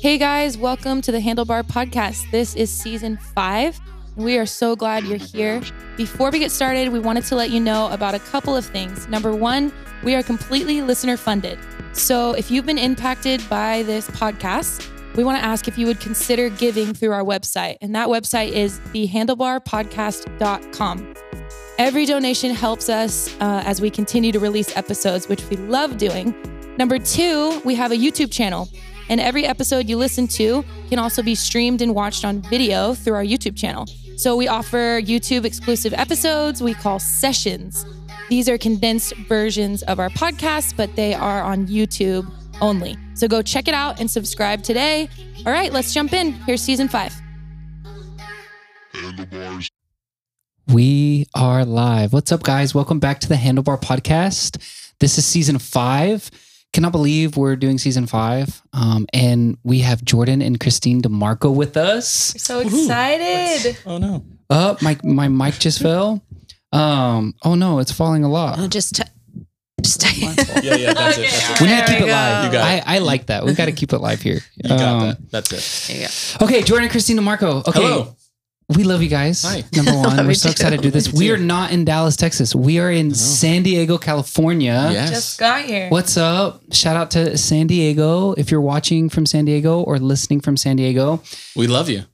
Hey guys, welcome to the Handlebar Podcast. This is season five. We are so glad you're here. Before we get started, we wanted to let you know about a couple of things. Number one, we are completely listener funded. So if you've been impacted by this podcast, we want to ask if you would consider giving through our website. And that website is thehandlebarpodcast.com. Every donation helps us uh, as we continue to release episodes, which we love doing. Number two, we have a YouTube channel. And every episode you listen to can also be streamed and watched on video through our YouTube channel. So we offer YouTube exclusive episodes we call sessions. These are condensed versions of our podcast, but they are on YouTube only. So go check it out and subscribe today. All right, let's jump in. Here's season five. We are live. What's up, guys? Welcome back to the Handlebar Podcast. This is season five. Cannot believe we're doing season five. Um, and we have Jordan and Kristene DiMarco with us. We're so excited. Oh no. Oh, my my mic just fell. Um, oh no, it's falling a lot. Oh, just, t- just t- Yeah, yeah, that's Okay, it. That's it. We right. need to keep There it we live. You got I, it. I like that. We got to keep it live here. You got Um, that. That's it. there you go. Okay, Jordan and Kristene DiMarco. Okay. Hello. We love you guys. Hi. Number one, we're so too. excited to do this. Love We too. are not in Dallas, Texas. We are in San Diego, California. Yes. Just got here. What's up? Shout out to San Diego. If you're watching from San Diego or listening from San Diego, We love you.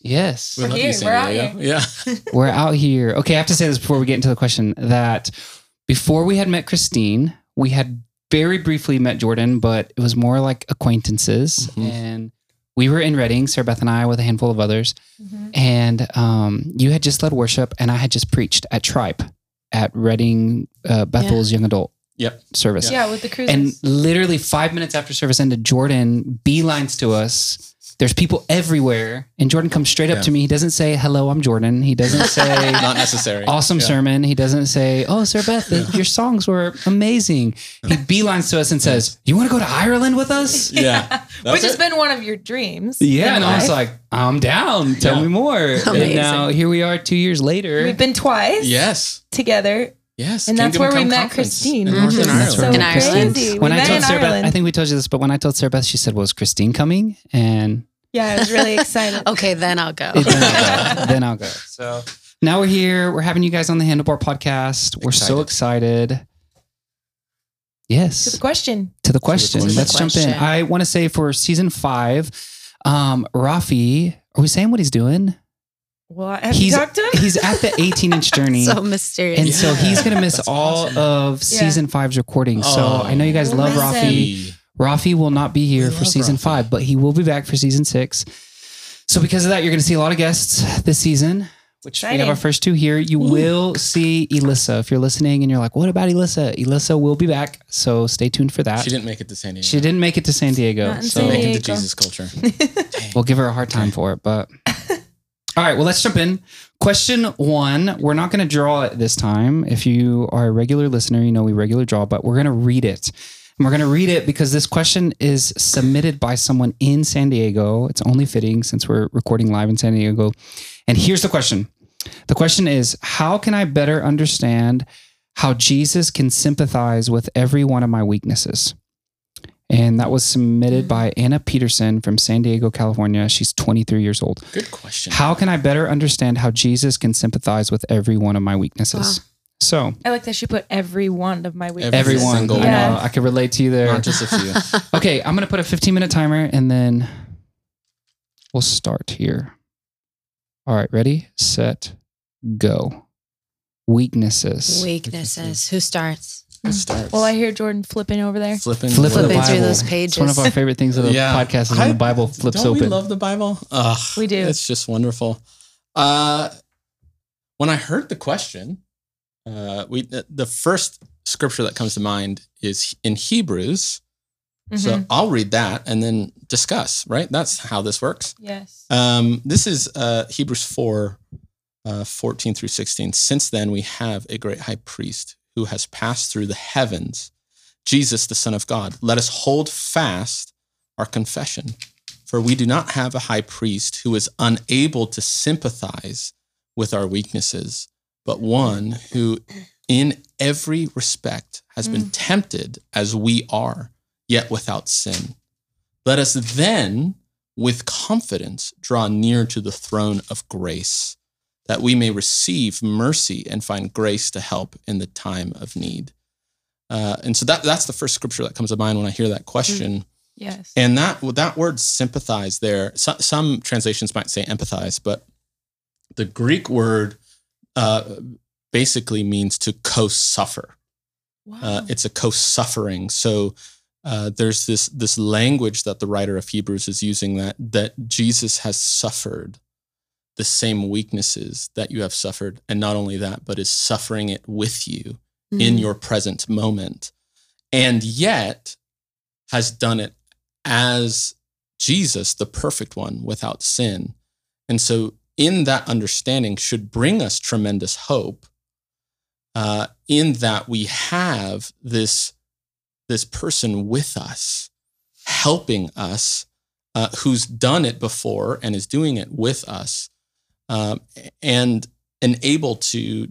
yes, We We're love here. you, San We're out Diego. Yeah. we're out here. Okay, I have to say this before we get into the question that before we had met Kristene, we had very briefly met Jordan, but it was more like acquaintances. Mhm. And we were in Redding, Sarah Beth and I, with a handful of others. Mhm. And um, you had just led worship, and I had just preached at Tribe at Redding uh, Bethel's young adult Yep. service. Yeah, with the cruises. And literally five minutes after service ended, Jordan beelines to us. There's people everywhere. And Jordan comes straight up Yeah. to me. He doesn't say, Hello, I'm Jordan. He doesn't say, Not necessary. Awesome Yeah. sermon. He doesn't say, Oh, Sarahbeth, the- your songs were amazing. He beelines to us and says, You want to go to Ireland with us? Yeah. That's Which has been one of your dreams. Yeah. in And I was like, I'm down. Tell Yeah. me more. And now here we are two years later. We've been twice Yes. together. Yes. And that's Kingdom where we met Kristene. In Mhm. Northern That's Ireland. where In Ireland. Crazy. when we I met told in Sarahbeth, Ireland. I think we told you this, but when I told Sarahbeth, she said, Was Kristene coming? And yeah, I was really excited. Okay, then I'll go. then I'll go. then I'll go. So now we're here. We're having you guys on the Handlebar podcast. We're so excited. Yes. To Yes. the question. To the question. question. Let's jump in. I want to say for season five, um, Rafi, are we saying what he's doing? Well, have He's- you talked to him? He's at the 18 inch journey. so mysterious. and so he's going to miss that's all awesome. of Yeah. season five's recording. So Oh. I know you guys love miss Rafi. Hey. Rafi will not be here We for season Rafi. five, but he will be back for season six. So because of that, you're going to see a lot of guests this season, which we have our first two here. You mm. will see Elissa. If you're listening and you're like, what about Elissa? Elissa will be back. So stay tuned for that. She didn't make it to San Diego. She didn't make it to San Diego. Not in So San Make it to Jesus culture. we'll give her a hard time for it. But all right, well, let's jump in. Question one. We're not going to draw it this time. If you are a regular listener, you know we regularly draw, but we're going to read it. And we're going to read it because this question is submitted by someone in San Diego. It's only fitting since we're recording live in San Diego. And here's the question The question is How can I better understand how Jesus can sympathize with every one of my weaknesses? And that was submitted mm. by Anna Peterson from San Diego, California. She's 23 years old. Good question. How can I better understand how Jesus can sympathize with every one of my weaknesses? Wow. So, I like that she put every one of my weaknesses. Every everyone, single I one. I can relate to you there. Not just a few. Okay, I'm going to put a 15 minute timer and then we'll start here. All right, ready, set, go. Weaknesses. Weaknesses. Who starts? It starts. Well, I hear Jordan flipping over there. flipping, Flip the Flipping through Bible. those It's one of our favorite things of the Yeah. podcast is when I- the Bible flips Don't open. we love the Bible? Ugh, We do. It's just wonderful. Uh, when I heard the question, uh, we the- the first scripture that comes to mind is in Hebrews. So Mhm. I'll read that and then discuss. Right, that's how this works. yes. Um, this is uh, Hebrews 4, uh, 14 through 16. Since then, we have a great high priest who has passed through the heavens, Jesus, the Son of God. Let us hold fast our confession, for we do not have a high priest who is unable to sympathize with our weaknesses, but one who, in every respect, has been mm. tempted as we are, yet without sin. Let us then with confidence draw near to the throne of grace, that we may receive mercy and find grace to help in the time of need. Uh, and so that that's the first scripture that comes to mind when I hear that question. Yes. And that that word sympathize there, so, some translations might say empathize, but the Greek word uh, basically means to co-suffer. wow. Uh, it's a co-suffering. So uh, there's this this language that the writer of Hebrews is using that that Jesus has suffered the same weaknesses that you have suffered, and not only that, but is suffering it with you in Mhm. your present moment, and yet has done it as Jesus, the perfect one without sin. And so, in that understanding, should bring us tremendous hope. Uh, in that we have this this person with us, helping us, uh, who's done it before and is doing it with us, um, and and able to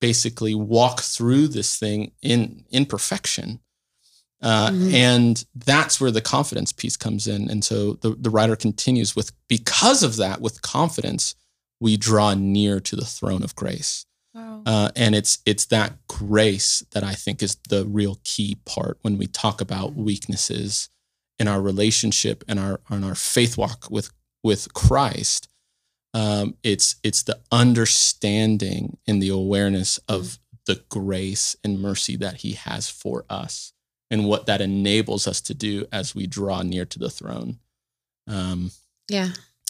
basically walk through this thing in in perfection. Uh, Mhm. And that's where the confidence piece comes in. And so the, the writer continues with, because of that, with confidence, we draw near to the throne of grace. wow. Uh, and it's it's that grace that I think is the real key part when we talk about weaknesses in our relationship and our on our faith walk with with Christ. Um, it's it's the understanding and the awareness of the grace and mercy that He has for us, and what that enables us to do as we draw near to the throne. Um, Yeah.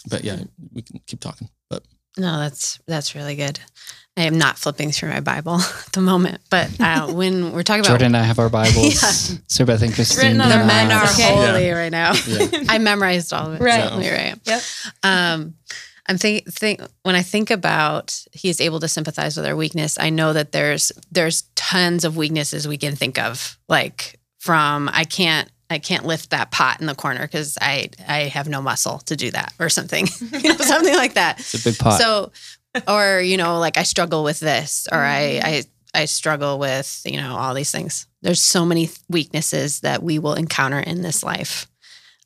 but yeah, we can keep talking. But No, that's that's really good. I am not flipping through my Bible at the moment, but uh, when we're talking about Jordan and I have our Bibles. Yeah. So Beth and Kristene. written the men are Okay. holy right now, yeah, I memorized all of it. Right. So here I am. Yep. Um, I'm think, think when I think about he's able to sympathize with our weakness. I know that there's there's tons of weaknesses we can think of, like from I can't I can't lift that pot in the corner because I I have no muscle to do that or something, you know, something like that. It's a big pot. So, or you know, like I struggle with this, or I I I struggle with you know all these things. There's so many weaknesses that we will encounter in this life.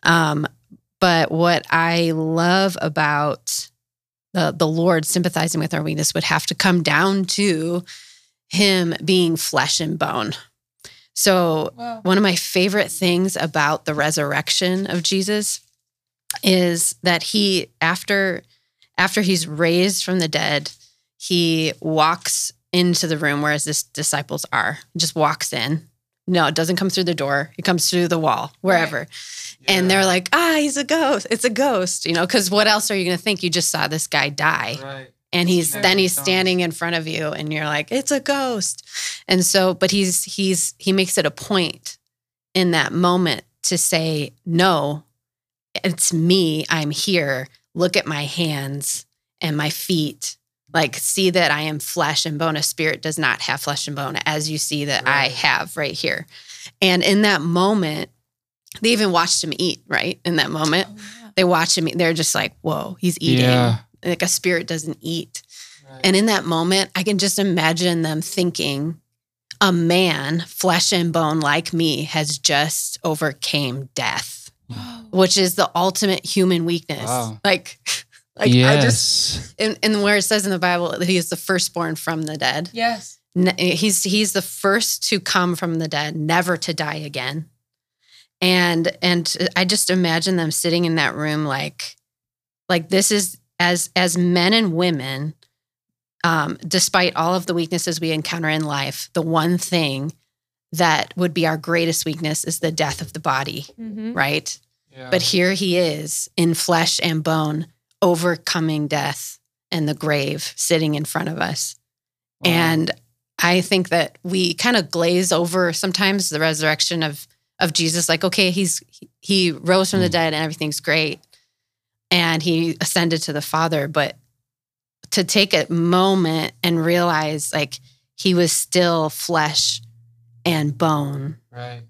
Um, but what I love about the the Lord sympathizing with our weakness would have to come down to Him being flesh and bone. So Wow. one of my favorite things about the resurrection of Jesus is that he after after he's raised from the dead, he walks into the room where his disciples are. Just walks in. No, it doesn't come through the door. It comes through the wall, wherever. And they're like, "Ah, he's a ghost. It's a ghost." You know, cuz what else are you going to think? You just saw this guy die right. and he's Yeah. then he's standing in front of you and you're like it's a ghost and so but he's he's he makes it a point in that moment to say no it's me i'm here look at my hands and my feet like see that i am flesh and bone a spirit does not have flesh and bone as you see that i have right here and in that moment they even watched him eat right in that moment Oh, yeah. they watch him eat. they're just like whoa he's eating Yeah. like a spirit doesn't eat. And in that moment, I can just imagine them thinking, a man, flesh and bone like me, has just overcame death, Wow. which is the ultimate human weakness. Wow. Like, like I just yes. and, and where it says in the Bible that he is the firstborn from the dead. Yes. He's he's the first to come from the dead, never to die again. And and I just imagine them sitting in that room like like this is as as men and women um despite all of the weaknesses we encounter in life, the one thing that would be our greatest weakness is the death of the body, Mhm. right? Yeah. But here he is in flesh and bone, overcoming death and the grave sitting in front of us. Wow. And I think that we kind of glaze over sometimes the resurrection of of Jesus like okay he's he rose from the Mm. dead and everything's great and he ascended to the father but to take a moment and realize like he was still flesh and bone right.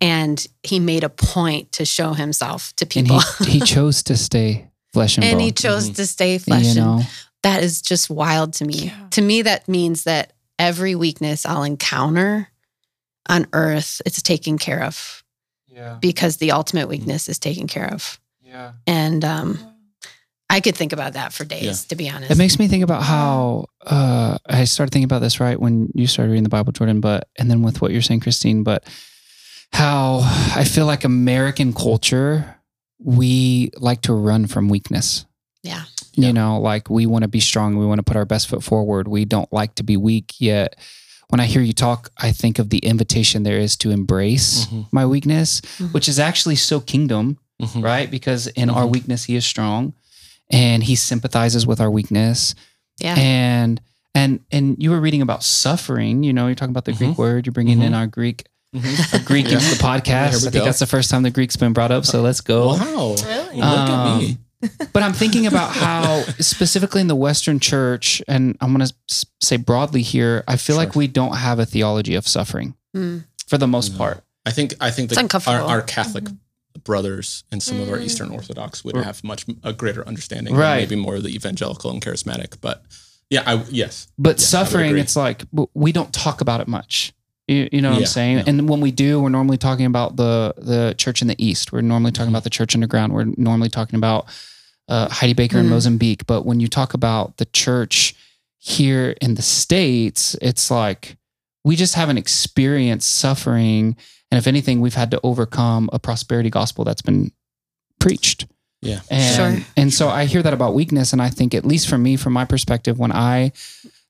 and he made a point to show himself to And people he, he chose to stay flesh and, and bone. he chose Mhm. to stay flesh you and know, that is just wild to me. Yeah. To me, that means that every weakness I'll encounter on earth, it's taken care of yeah, because the ultimate weakness is taken care of. Yeah. And um, I could think about that for days, Yeah. to be honest. It makes me think about how uh, I started thinking about this right when you started reading the Bible, Jordan, but and then with what you're saying, Kristene, but how I feel like American culture, we like to run from weakness. Yeah. Yeah. You know, like we want to be strong, we want to put our best foot forward. We don't like to be weak. Yet when I hear you talk, I think of the invitation there is to embrace Mhm. my weakness, Mhm. which is actually so kingdom Mhm. right? Because in our Mhm. weakness, he is strong and he sympathizes with our weakness. yeah. And, and, and you were reading about suffering, you know, you're talking about the Greek Mhm. word, you're bringing in Mhm. our Greek, Mhm. our Greek Yeah. into the podcast. Here I think go. that's the first time the Greek's been brought up. So let's go. Wow. Really? Look at Um, me. But I'm thinking about how, specifically in the Western church, and I'm going to say broadly here, I feel like we don't have a theology of suffering Mm. for the most No. part. I think I think It's that our, uncomfortable. our Catholic brothers and some of our Mm. Eastern Orthodox would Right. have much a greater understanding. Right. Right. Maybe more of the evangelical and charismatic. But yeah, I yes. But Yeah, I would suffering, it's like we don't talk about it much. You, you know what I'm saying? yeah. And when we do, we're normally talking about the the church in the East. We're normally talking Mhm. about the church underground. We're normally talking about uh, Heidi Baker in Mhm. Mozambique. But when you talk about the church here in the States, it's like we just haven't experienced suffering. And if anything, we've had to overcome a prosperity gospel that's been preached. Yeah. And, Sure. and so I hear that about weakness. And I think, at least for me, from my perspective, when I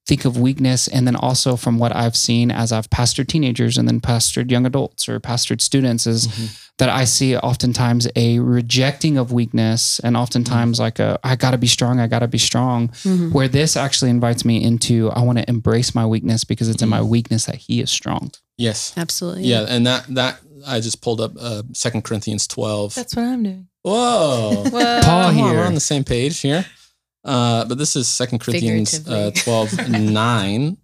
think of weakness, and then also from what I've seen as I've pastored teenagers and then pastored young adults or pastored students, is Mhm. that I see oftentimes a rejecting of weakness and oftentimes like a, I gotta be strong, I gotta be strong. Mhm. Where this actually invites me into, I wanna embrace my weakness because it's in my Mhm. weakness that He is strong. Yes. Absolutely. Yeah, and that that I just pulled up uh, Second Corinthians twelve. That's what I'm doing. Whoa. Whoa. Paul Come on, here. we're on the same page here. Uh, but this is Second Corinthians uh, 12 9,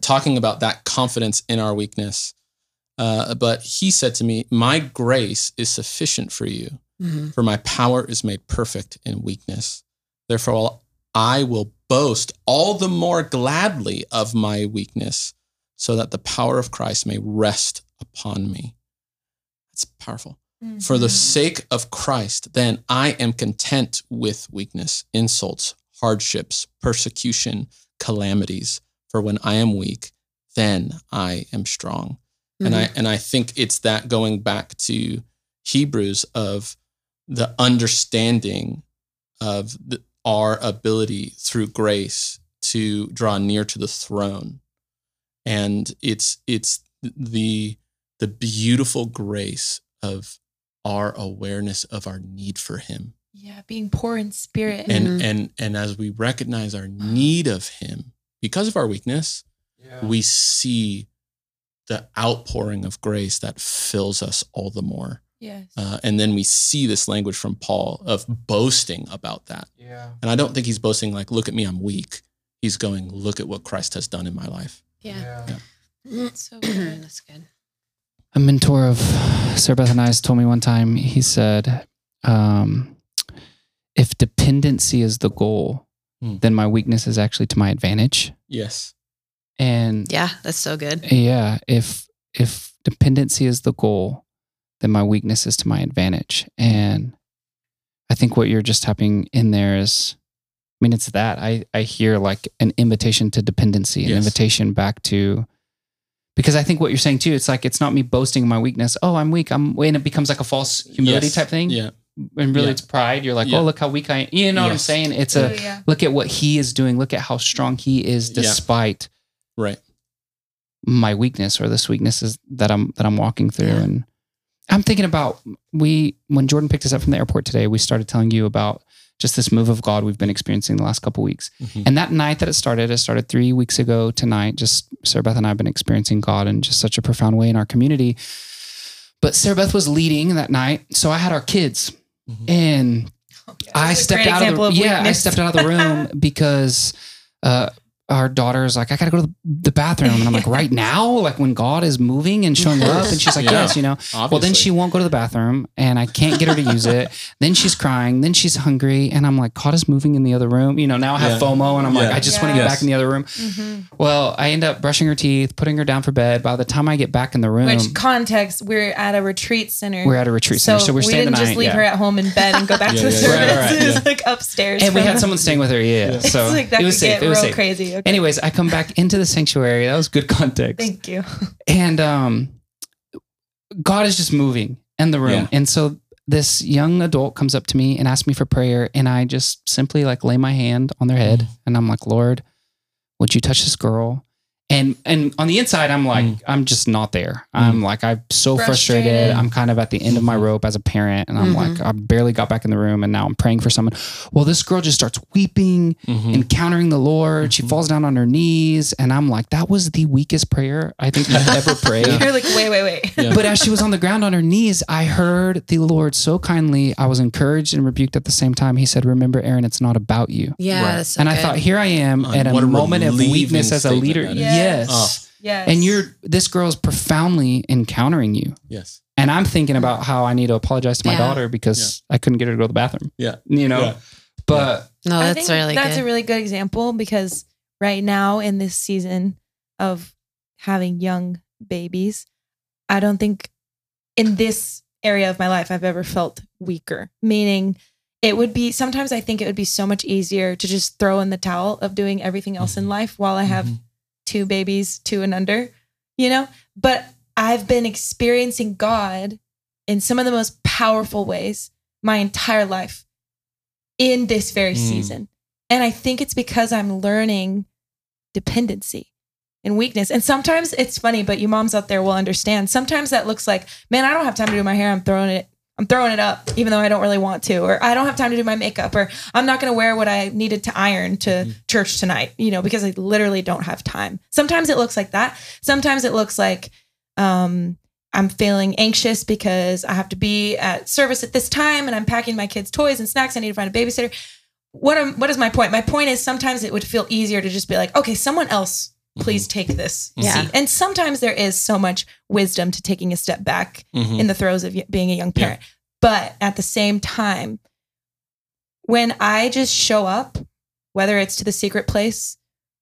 talking about that confidence in our weakness. Uh, but he said to me, My grace is sufficient for you, Mhm. for my power is made perfect in weakness. Therefore, I will boast all the more gladly of my weakness, so that the power of Christ may rest upon me. That's powerful. For the sake of Christ, then I am content with weakness, insults, hardships, persecution, calamities. For when I am weak, then I am strong. And I mm-hmm. and I think it's that going back to Hebrews of the understanding of the, our ability through grace to draw near to the throne. And it's it's the the beautiful grace of our awareness of our need for him Yeah, being poor in spirit. and Mhm. and and as we recognize our need of him because of our weakness we see the outpouring of grace that fills us all the more yes. uh, and then we see this language from paul of boasting about that Yeah. and i don't think he's boasting like look at me i'm weak he's going look at what christ has done in my life yeah. so good. That's good. a mentor of Sarahbeth and I's told me one time, he said, um, if dependency is the goal, Hmm. then my weakness is actually to my advantage. yes And Yeah, that's so good. yeah, if if dependency is the goal, then my weakness is to my advantage. And I think what you're just tapping in there is I mean, it's that. I, I hear like an invitation to dependency, an Yes. invitation back to because I think what you're saying too, it's like it's not me boasting my weakness. Oh, I'm weak. I'm and it becomes like a false humility Yes. type thing. yeah And really Yeah. it's pride. You're like, Yeah. oh, look how weak I am. You know what I'm saying? It's Oh, a yeah. look at what he is doing. Look at how strong he is Yeah. despite right my weakness or this weaknesses that I'm that I'm walking through. Yeah. And I'm thinking about we when Jordan picked us up from the airport today, we started telling you about just this move of God we've been experiencing the last couple weeks. Mhm. And that night that it started, it started three weeks ago tonight. Just Sarahbeth and I have been experiencing God in just such a profound way in our community. But Sarahbeth was leading that night, so I had our kids, Mhm. and I That's a stepped out of the yeah, I stepped out of the room because uh, our daughter's like, I gotta go to the bathroom. And I'm like, right now? Like when God is moving and showing up? And she's like, Yeah. yes, you know. Obviously. Well, then she won't go to the bathroom and I can't get her to use it. then she's crying. Then she's hungry. And I'm like, God is moving in the other room. You know, now I have Yeah. FOMO and I'm like, I just want to get Yes. back in the other room. Mhm. Well, I end up brushing her teeth, putting her down for bed. By the time I get back in the room, Which context? We're at a retreat center. we're at a retreat center. So we're we staying didn't the just leave yeah. her at home in bed and go back Yeah, to the yeah, service. yeah. Right, right, it was yeah. like upstairs. and we had someone staying with her. Yeah. Yeah. So It's like that it was could safe. get It was real safe. crazy. Okay. Anyways, I come back into the sanctuary. That was good context. Thank you. and um god is just moving in the room Yeah. and so this young adult comes up to me and asks me for prayer and i just simply like lay my hand on their head Mm. and i'm like lord would you touch this girl and and on the inside i'm like Mm. i'm just not there i'm like i'm so frustrated. Frustrated. i'm kind of at the end of my rope as a parent and i'm Mhm. like i barely got back in the room and now i'm praying for someone well this girl just starts weeping Mhm. encountering the Lord. She Mhm. falls down on her knees, and I'm like, that was the weakest prayer I think I've ever prayed. You're like, wait, wait, wait. Yeah. But as she was on the ground on her knees, I heard the Lord so kindly. I was encouraged and rebuked at the same time. He said, Remember, Aaron, it's not about you. Yeah, Right. that's so and I thought, here I am Oh, at a a moment of weakness as a leader. that is. Yes. Oh. Yes. And you're this girl's profoundly encountering you. yes. And I'm thinking about how I need to apologize to my Yeah. daughter because I couldn't get her to go to the bathroom. Yeah. You know? Yeah. But no, I that's think really that's good. a really good example because right now in this season of having young babies, I don't think in this area of my life I've ever felt weaker. Meaning, it would be sometimes I think it would be so much easier to just throw in the towel of doing everything else in Mhm. life while I have Mhm. Two babies, two and under, you know? But I've been experiencing God in some of the most powerful ways my entire life in this very Mm. season. And I think it's because I'm learning dependency and weakness. And sometimes it's funny, but you moms out there will understand. Sometimes that looks like, man, I don't have time to do my hair. I'm throwing it. I'm throwing it up, even though I don't really want to, or I don't have time to do my makeup, or I'm not going to wear what I needed to iron to Mhm. church tonight, you know, because I literally don't have time. Sometimes it looks like that. Sometimes it looks like um, I'm feeling anxious because I have to be at service at this time and I'm packing my kids' toys and snacks. I need to find a babysitter. What am, what is my point? My point is sometimes it would feel easier to just be like, okay, someone else, please take this Yeah. seat. And sometimes there is so much wisdom to taking a step back Mhm. in the throes of being a young parent. But at the same time, when I just show up, whether it's to the secret place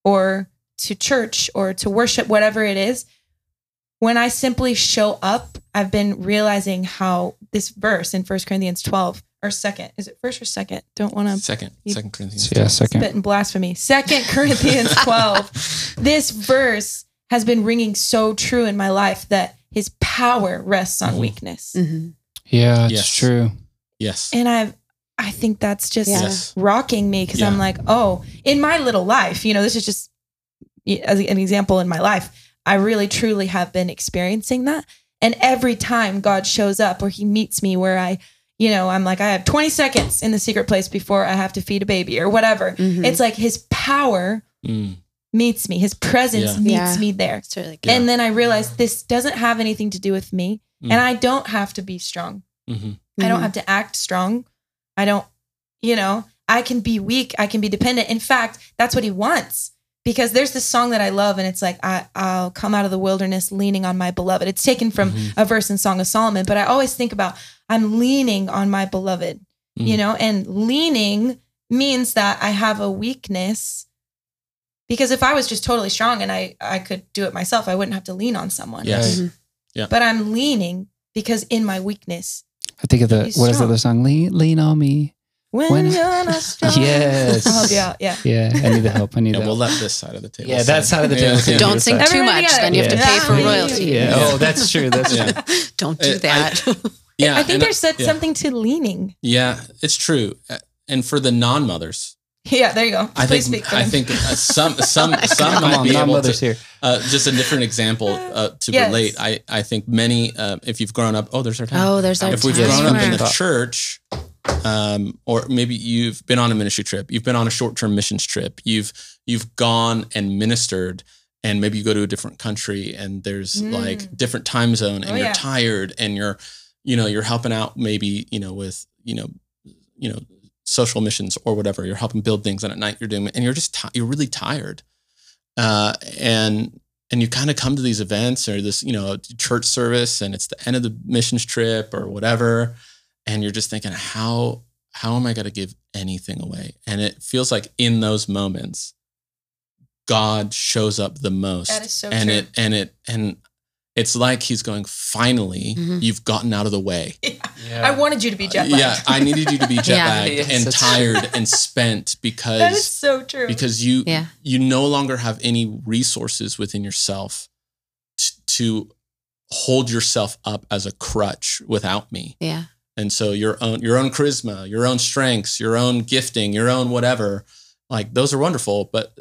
or to church or to worship, whatever it is, when I simply show up, I've been realizing how this verse in 1 Corinthians 12 or second, is it first or second? Don't want to Second. You- Second Corinthians. yeah, second. spit in blasphemy. Second Corinthians 12. this verse has been ringing so true in my life that his power rests on Mhm. weakness. Mhm. Yeah, it's Yes. true. Yes. And I've I think that's just Yes. rocking me because I'm like, oh, in my little life, you know, this is just as an example in my life. I really truly have been experiencing that. And every time God shows up or he meets me where I, you know, I'm like, I have 20 seconds in the secret place before I have to feed a baby or whatever. Mhm. It's like his power Mm. meets me, his presence Yeah. meets Yeah. me there. It's really good. Yeah. And then I realized this doesn't have anything to do with me. Mm. And I don't have to be strong. Mhm. I don't Mhm. have to act strong. I don't, you know, I can be weak. I can be dependent. In fact, that's what he wants. Because there's this song that I love, and it's like, I, I'll come out of the wilderness leaning on my beloved. It's taken from Mhm. a verse in Song of Solomon, but I always think about I'm leaning on my beloved, you Mhm. know, and leaning means that I have a weakness. Because if I was just totally strong and I, I could do it myself, I wouldn't have to lean on someone. Yes. Mhm. But I'm leaning because in my weakness, I think of the He's what is the other song? Lean, lean on me. when, When- you're not strong, Yes. I'll help you out. Yeah. Yeah, I need the help. I need Yeah, the we'll help. let this side of the table. Yeah, that side of the table sing. Don't sing too Everybody much, together. then you have to pay for Yeah. royalty. Yeah. Oh, that's true. That's true. Don't do Uh, I- that. Yeah, I think and, there's such yeah. something to leaning. Yeah, it's true. Uh, And for the non-mothers, Yeah, there you go. I Please think speak I think uh, some some some Come might on, be able to here. uh, just a different example uh, to Yes. relate. I I think many uh, if you've grown up, oh, there's our time. Oh, there's our time. if we've grown up in the church, um, or maybe you've been on a ministry trip, you've been on a short-term missions trip, you've you've gone and ministered, and maybe you go to a different country and there's Mm. like different time zone, and Oh, you're yeah. tired, and you're, you know, you're helping out maybe you know with you know, you know, social missions or whatever. You're helping build things, and at night you're doing, and you're just ti you're really tired. uh, and and you kind of come to these events or this you know church service and it's the end of the missions trip or whatever and you're just thinking how how am i going to give anything away and it feels like in those moments god shows up the most That is so and true. it and it and it's like he's going finally Mhm. you've gotten out of the way I wanted you to be jet lagged. yeah i needed you to be jet lagged Yes, and that's tired and spent because that is so true. because you Yeah. you no longer have any resources within yourself t- to hold yourself up as a crutch without me Yeah. and so your own your own charisma your own strengths your own gifting your own whatever like those are wonderful but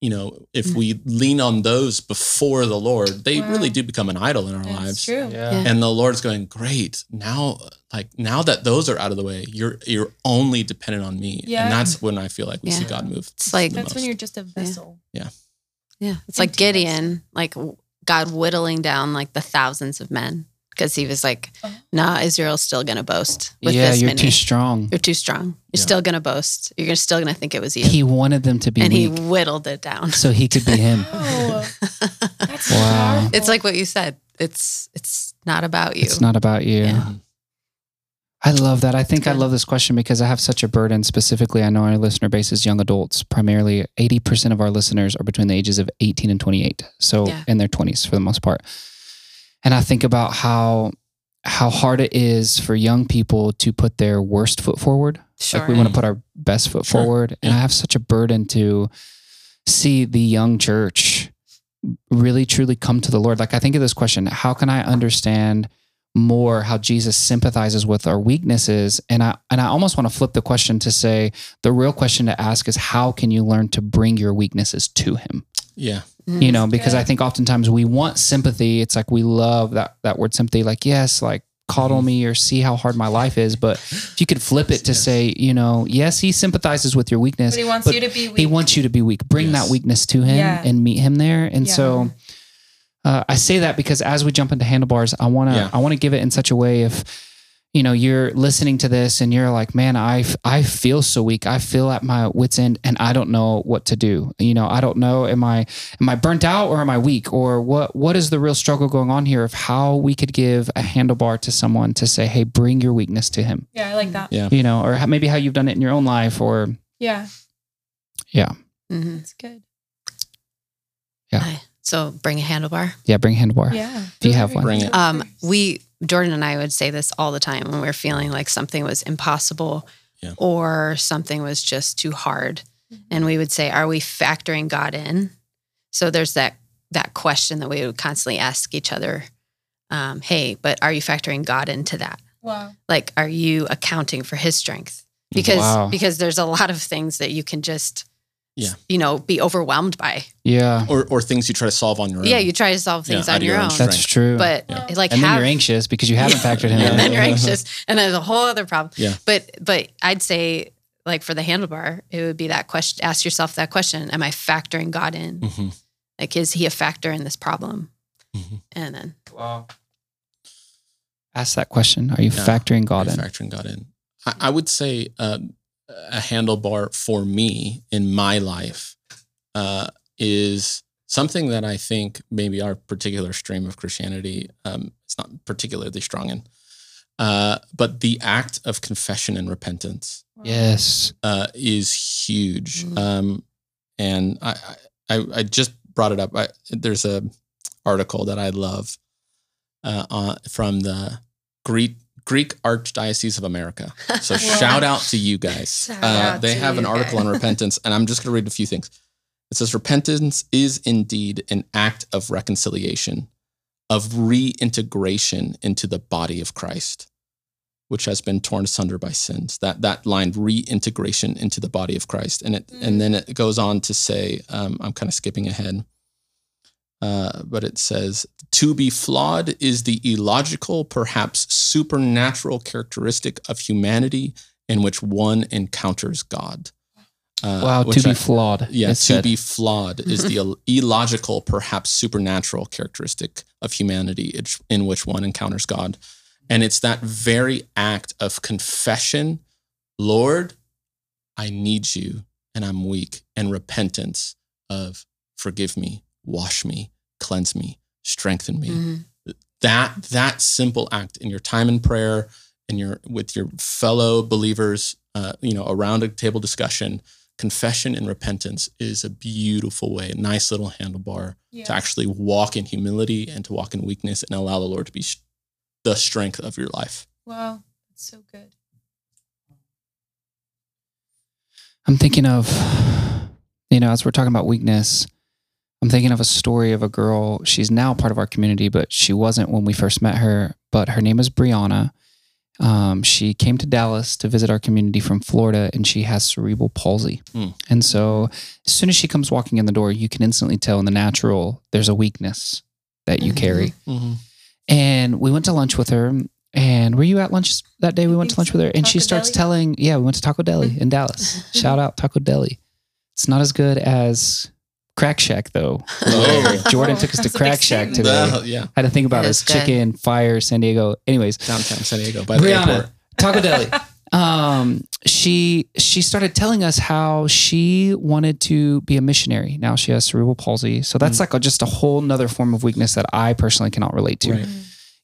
you know if mm. we lean on those before the lord they Wow. really do become an idol in our That's lives true. Yeah. and the lord's going great now like now that those are out of the way you're you're only dependent on me Yeah. and that's when i feel like we see god move It's like- the That's when you're just a vessel. Yeah. Yeah. It's like Empty vessel. Gideon, like God whittling down like the thousands of men because he was like, Oh. nah, Israel's still going to boast with yeah, this you're many. too strong. You're too strong. You're Yeah. still going to boast. You're still going to think it was you. He wanted them to be and he whittled it down. so he could be him. Oh, that's Wow. powerful. It's like what you said. It's it's not about you. It's not about you. Yeah. I love that. I think I love this question because I have such a burden. Specifically, I know our listener base is young adults. Primarily, 80% of our listeners are between the ages of 18 and 28. So Yeah. in their 20s for the most part. And I think about how how hard it is for young people to put their worst foot forward. Sure. Like we want to put our best foot Sure. forward. And I have such a burden to see the young church really truly come to the Lord. Like I think of this question, how can I understand more how Jesus sympathizes with our weaknesses? And I and I almost want to flip the question to say the real question to ask is how can you learn to bring your weaknesses to him? yeah Mm. you know because i think oftentimes we want sympathy it's like we love that that word sympathy like yes like coddle me or see how hard my life is but if you could flip it to Yes. say you know yes he sympathizes with your weakness But he wants but you to be weak. he wants you to be weak bring Yes. that weakness to him Yeah. and meet him there and Yeah. so uh, i say that because as we jump into handlebars i want to Yeah. i want to give it in such a way if you know you're listening to this and you're like man i i feel so weak i feel at my wits end and i don't know what to do you know i don't know am i am i burnt out or am i weak or what what is the real struggle going on here of how we could give a handlebar to someone to say hey bring your weakness to him yeah, I like that. Yeah. you know or how, maybe how you've done it in your own life or Yeah, Mhm. that's good. Yeah. Hi. So bring a handlebar. yeah bring a handlebar Yeah. Do you have one? Bring it. Um, we Jordan and I would say this all the time when we are feeling like something was impossible Yeah. or something was just too hard, and we would say, "Are we factoring God in?" So there's that that question that we would constantly ask each other. Um, hey, but are you factoring God into that? Wow. Like, are you accounting for His strength? Because Wow. because there's a lot of things that you can just Yeah. you know be overwhelmed by. yeah or or things you try to solve on your own Yeah, you try to solve things out on your, your own, own that's true but Yeah. like and then have you're anxious because you haven't factored him in and then you're anxious and there's a whole other problem Yeah. but but i'd say like for the handlebar it would be that question ask yourself that question am i factoring god in Mhm. like is he a factor in this problem Mhm. and then Wow. Ask that question. Are you Yeah. factoring God Are in? factoring God in. I, I would say um, a handlebar for me in my life uh, is something that I think maybe our particular stream of Christianity um, is not particularly strong in. Uh, but the act of confession and repentance Yes. uh, is huge. Mm. Um, and I, I, I just brought it up. I, there's a article that I love uh, on, from the Greek Greek Archdiocese of America. So Wow. shout out to you guys. Uh, they have an article on repentance, and I'm just going to read a few things. It says repentance is indeed an act of reconciliation, of reintegration into the body of Christ, which has been torn asunder by sins. That that line, reintegration into the body of Christ, and it and then it goes on to say, um, I'm kind of skipping ahead, uh, but it says to be flawed is the illogical, perhaps supernatural characteristic of humanity in which one encounters God. Uh, wow. To be I- flawed. yeah, to said. be flawed is the illogical, perhaps supernatural characteristic of humanity in which one encounters God. And it's that very act of confession Lord, I need you and I'm weak, and repentance of forgive me, wash me, cleanse me, strengthen me. Mhm. That that simple act in your time in prayer, in your with your fellow believers, uh, you know, around a table discussion, confession and repentance is a beautiful way, a nice little handlebar to actually walk in humility and to walk in weakness and allow the Lord to be the strength of your life. Wow, that's so good. I'm thinking of, you know, as we're talking about weakness, I'm thinking of a story of a girl. She's now part of our community, but she wasn't when we first met her. But her name is Brianna. Um, she came to Dallas to visit our community from Florida, and she has cerebral palsy. Hmm. And so, as soon as she comes walking in the door, you can instantly tell in the natural there's a weakness that you Mhm. carry. Mm-hmm. And we went to lunch with her. And were you at lunch that day? We went to lunch with her, and she starts Deli? telling, "Yeah, we went to Taco Deli in Dallas. Shout out Taco Deli. It's not as good as Crack Shack though. Oh. Jordan took us to That's Crack Shack statement. today. Well, yeah, I had to think about It his chicken fire San Diego. Anyways, downtown San Diego by the Brianna, airport. Taco Deli. Um, she she started telling us how she wanted to be a missionary. Now she has cerebral palsy, so that's Mm. like a, just a whole nother form of weakness that I personally cannot relate to. Right.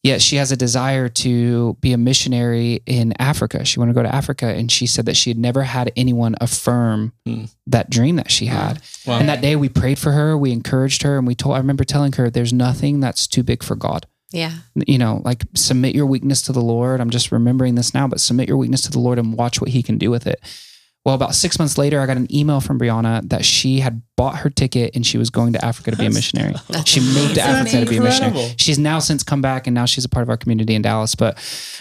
Yet she has a desire to be a missionary in Africa. She wanted to go to Africa, and she said that she had never had anyone affirm Hmm. that dream that she had. Wow. And that day, we prayed for her, we encouraged her, and we told. I remember telling her, "There's nothing that's too big for God." Yeah. You know, like submit your weakness to the Lord. I'm just remembering this now, but submit your weakness to the Lord and watch what He can do with it. Well, about six months later, I got an email from Brianna that she had bought her ticket and she was going to Africa to be a missionary. She moved to That's Africa to be a missionary. She's now since come back and now she's a part of our community in Dallas. But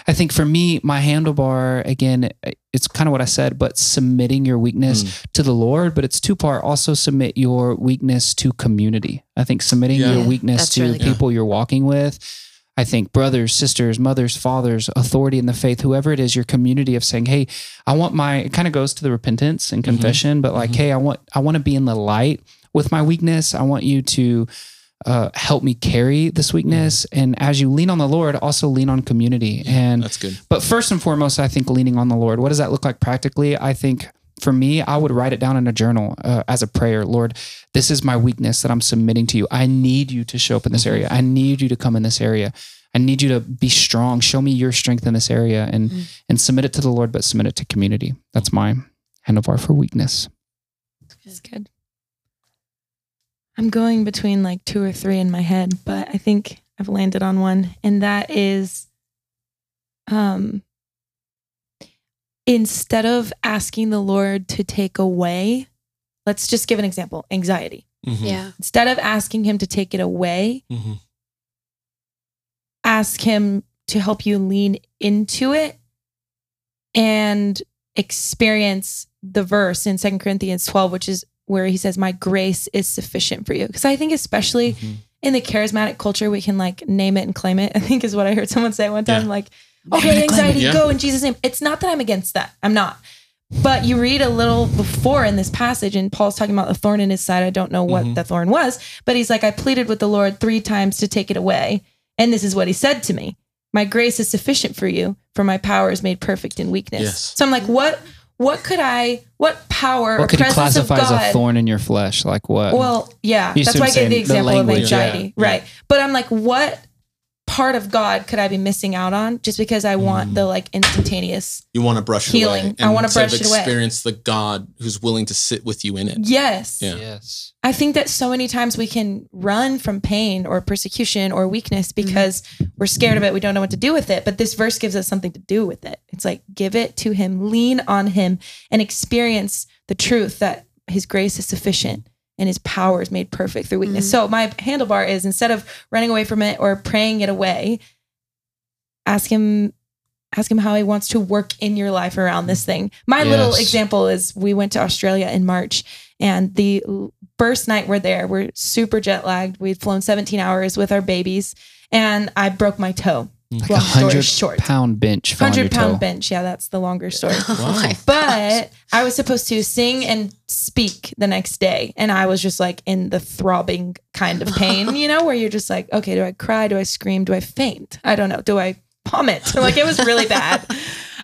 I think for me, my handlebar, again, it's kind of what I said, but submitting your weakness Mm. to the Lord, but it's two part. Also submit your weakness to community. I think submitting Yeah. your weakness that's to really good. people you're walking with. I think brothers, sisters, mothers, fathers, authority in the faith, whoever it is, your community of saying, Hey, I want my, it kind of goes to the repentance and Mhm. confession, but like, Mhm. Hey, I want, I want to be in the light with my weakness. I want you to, uh, help me carry this weakness. And as you lean on the Lord, also lean on community. And That's good. but first and foremost, I think leaning on the Lord. What does that look like practically? I think for me, I would write it down in a journal uh, as a prayer. Lord, this is my weakness that I'm submitting to you. I need you to show up in this area. I need you to come in this area. I need you to be strong. Show me your strength in this area and Mhm. and submit it to the Lord, but submit it to community. That's my handlebar for weakness. That's good. I'm going between like two or three in my head, but I think I've landed on one, and that is um instead of asking the Lord to take away, let's just give an example, anxiety. Mhm. Yeah. Instead of asking him to take it away, Mhm. ask him to help you lean into it and experience the verse in Second Corinthians 12, which is where he says, My grace is sufficient for you. Because I think, especially Mhm. in the charismatic culture, we can like name it and claim it. I think is what I heard someone say one time. Yeah. Like, Name it okay, anxiety. Yeah. go in Jesus' name. It's not that I'm against that. I'm not. But you read a little before in this passage, and Paul's talking about the thorn in his side. I don't know what Mhm. the thorn was, but he's like, I pleaded with the Lord three times to take it away. And this is what he said to me My grace is sufficient for you, for my power is made perfect in weakness. Yes. So I'm like, what what could I, what power or What could you presence of classify God? as a thorn in your flesh? Like what? Well, yeah, You that's why I I'm gave the saying? The example of anxiety, yeah, yeah. right? But I'm like, what part of God could I be missing out on just because I want Mm. the like instantaneous? You want to brush it Healing. away. I wanna brush it away. Experience the God who's willing to sit with you in it. Yes, Yeah. yes. I think that so many times we can run from pain or persecution or weakness because we're scared of it. We don't know what to do with it. But this verse gives us something to do with it. It's like, give it to Him, lean on Him, and experience the truth that His grace is sufficient and His power is made perfect through weakness. Mhm. So, my handlebar is instead of running away from it or praying it away, ask Him. Ask him how he wants to work in your life around this thing. My little example is we went to Australia in March and the first night we're there, we're super jet lagged. We'd flown 17 hours with our babies, and I broke my toe. Like a hundred short. pound bench. fell on your 100 pound toe. bench. Yeah, that's the longer story. Oh But I was supposed to sing and speak the next day. And I was just like in the throbbing kind of pain, you know, where you're just like, okay, do I cry? Do I scream? Do I faint? I don't know. Do I vomit? like it was really bad.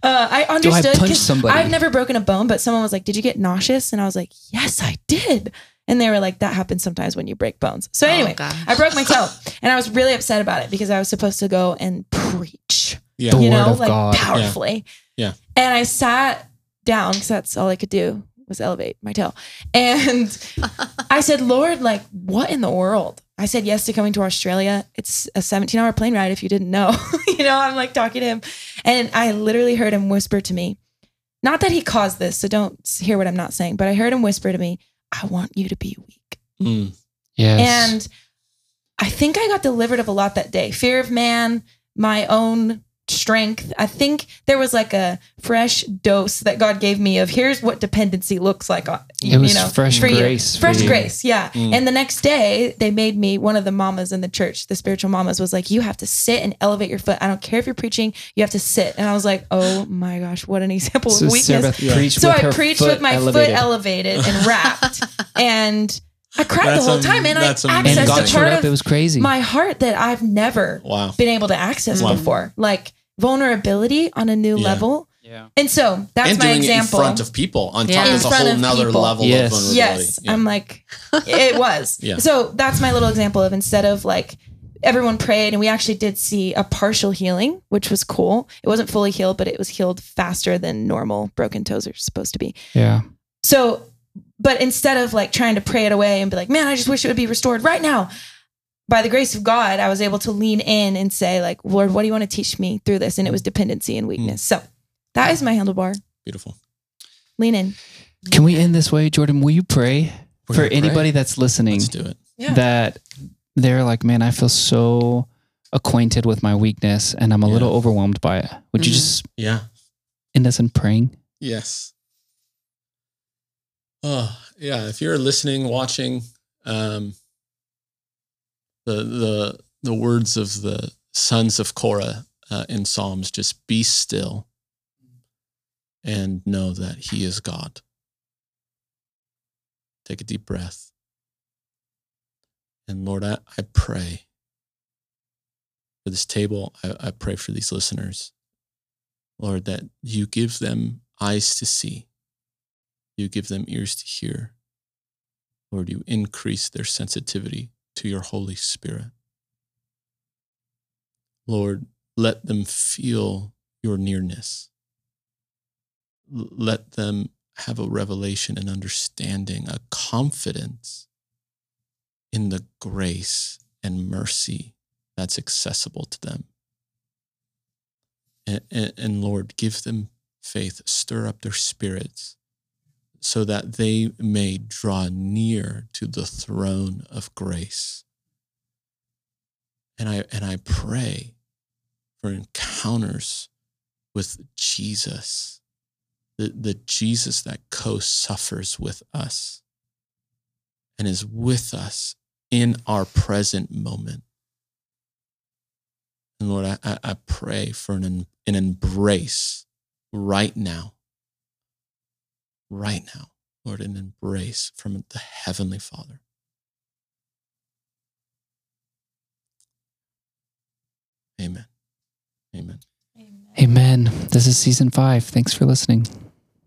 Uh, I Do I understood. somebody? I've never broken a bone, but someone was like, Did you get nauseous? And I was like, Yes, I did. And they were like, that happens sometimes when you break bones. So oh, anyway, Oh. I broke my toe and I was really upset about it because I was supposed to go and preach, Yeah. You word know, like God. powerfully. Yeah. And I sat down because that's all I could do was elevate my toe. And I said, Lord, like, what in the world? I said yes to coming to Australia. It's a 17 hour plane ride if you didn't know. you know, I'm like talking to him. And I literally heard him whisper to me, not that he caused this, so don't hear what I'm not saying, but I heard him whisper to me, I want you to be weak. Mm. Yes. And I think I got delivered of a lot that day fear of man, my own strength. I think there was like a fresh dose that God gave me of here's what dependency looks like. On, It was you know, fresh for you. grace for Fresh you. grace, yeah. Mm. And the next day, they made me one of the mamas in the church, the spiritual mamas, was like, You have to sit and elevate your foot. I don't care if you're preaching, you have to sit. And I was like, Oh my gosh, what an example so of weakness. Sarah preached So I preached with my elevated. foot elevated and wrapped. and I cried That's the whole am- time. And I that's amazing. and accessed God a part up. of It was crazy. my heart that I've never Wow. been able to access Wow. before, like vulnerability on a new Yeah. level. yeah. And so that's and my doing example. it in front of people on Yeah. top In of a whole of nother people. level Yes. of vulnerability. yes, Yeah. I'm like, it was. Yeah. So that's my little example of instead of like everyone prayed and we actually did see a partial healing, which was cool. It wasn't fully healed, but it was healed faster than normal broken toes are supposed to be. Yeah. So, but instead of like trying to pray it away and be like, man, I just wish it would be restored right now. By the grace of God, I was able to lean in and say, like, Lord, what do you want to teach me through this? And it was dependency and weakness. So that is my handlebar. Beautiful. Lean in. Can we end this way, Jordan? Will you pray We're for gonna pray. anybody that's listening Let's do it. Yeah. that they're like, man, I feel so acquainted with my weakness and I'm a Yeah. little overwhelmed by it. Would you Mhm. just Yeah. end us in praying? Yes. Oh, yeah. If you're listening, watching, um, the the the words of the sons of Korah uh, in Psalms, just be still and know that He is God. Take a deep breath. And Lord, I, I pray for this table. I, I pray for these listeners. Lord, that you give them eyes to see, you give them ears to hear. Lord, you increase their sensitivity to your Holy Spirit. Lord, let them feel your nearness. Let them have a revelation and understanding, a confidence in the grace and mercy that's accessible to them. And, and, and Lord, give them faith, stir up their spirits so that they may draw near to the throne of grace. And I, and I pray for encounters with Jesus, the, the Jesus that co suffers with us and is with us in our present moment. And Lord, I, I, pray for an, an embrace right now, right now, Lord, an embrace from the Heavenly Father. Amen. Amen. Amen. This is season five. Thanks for listening.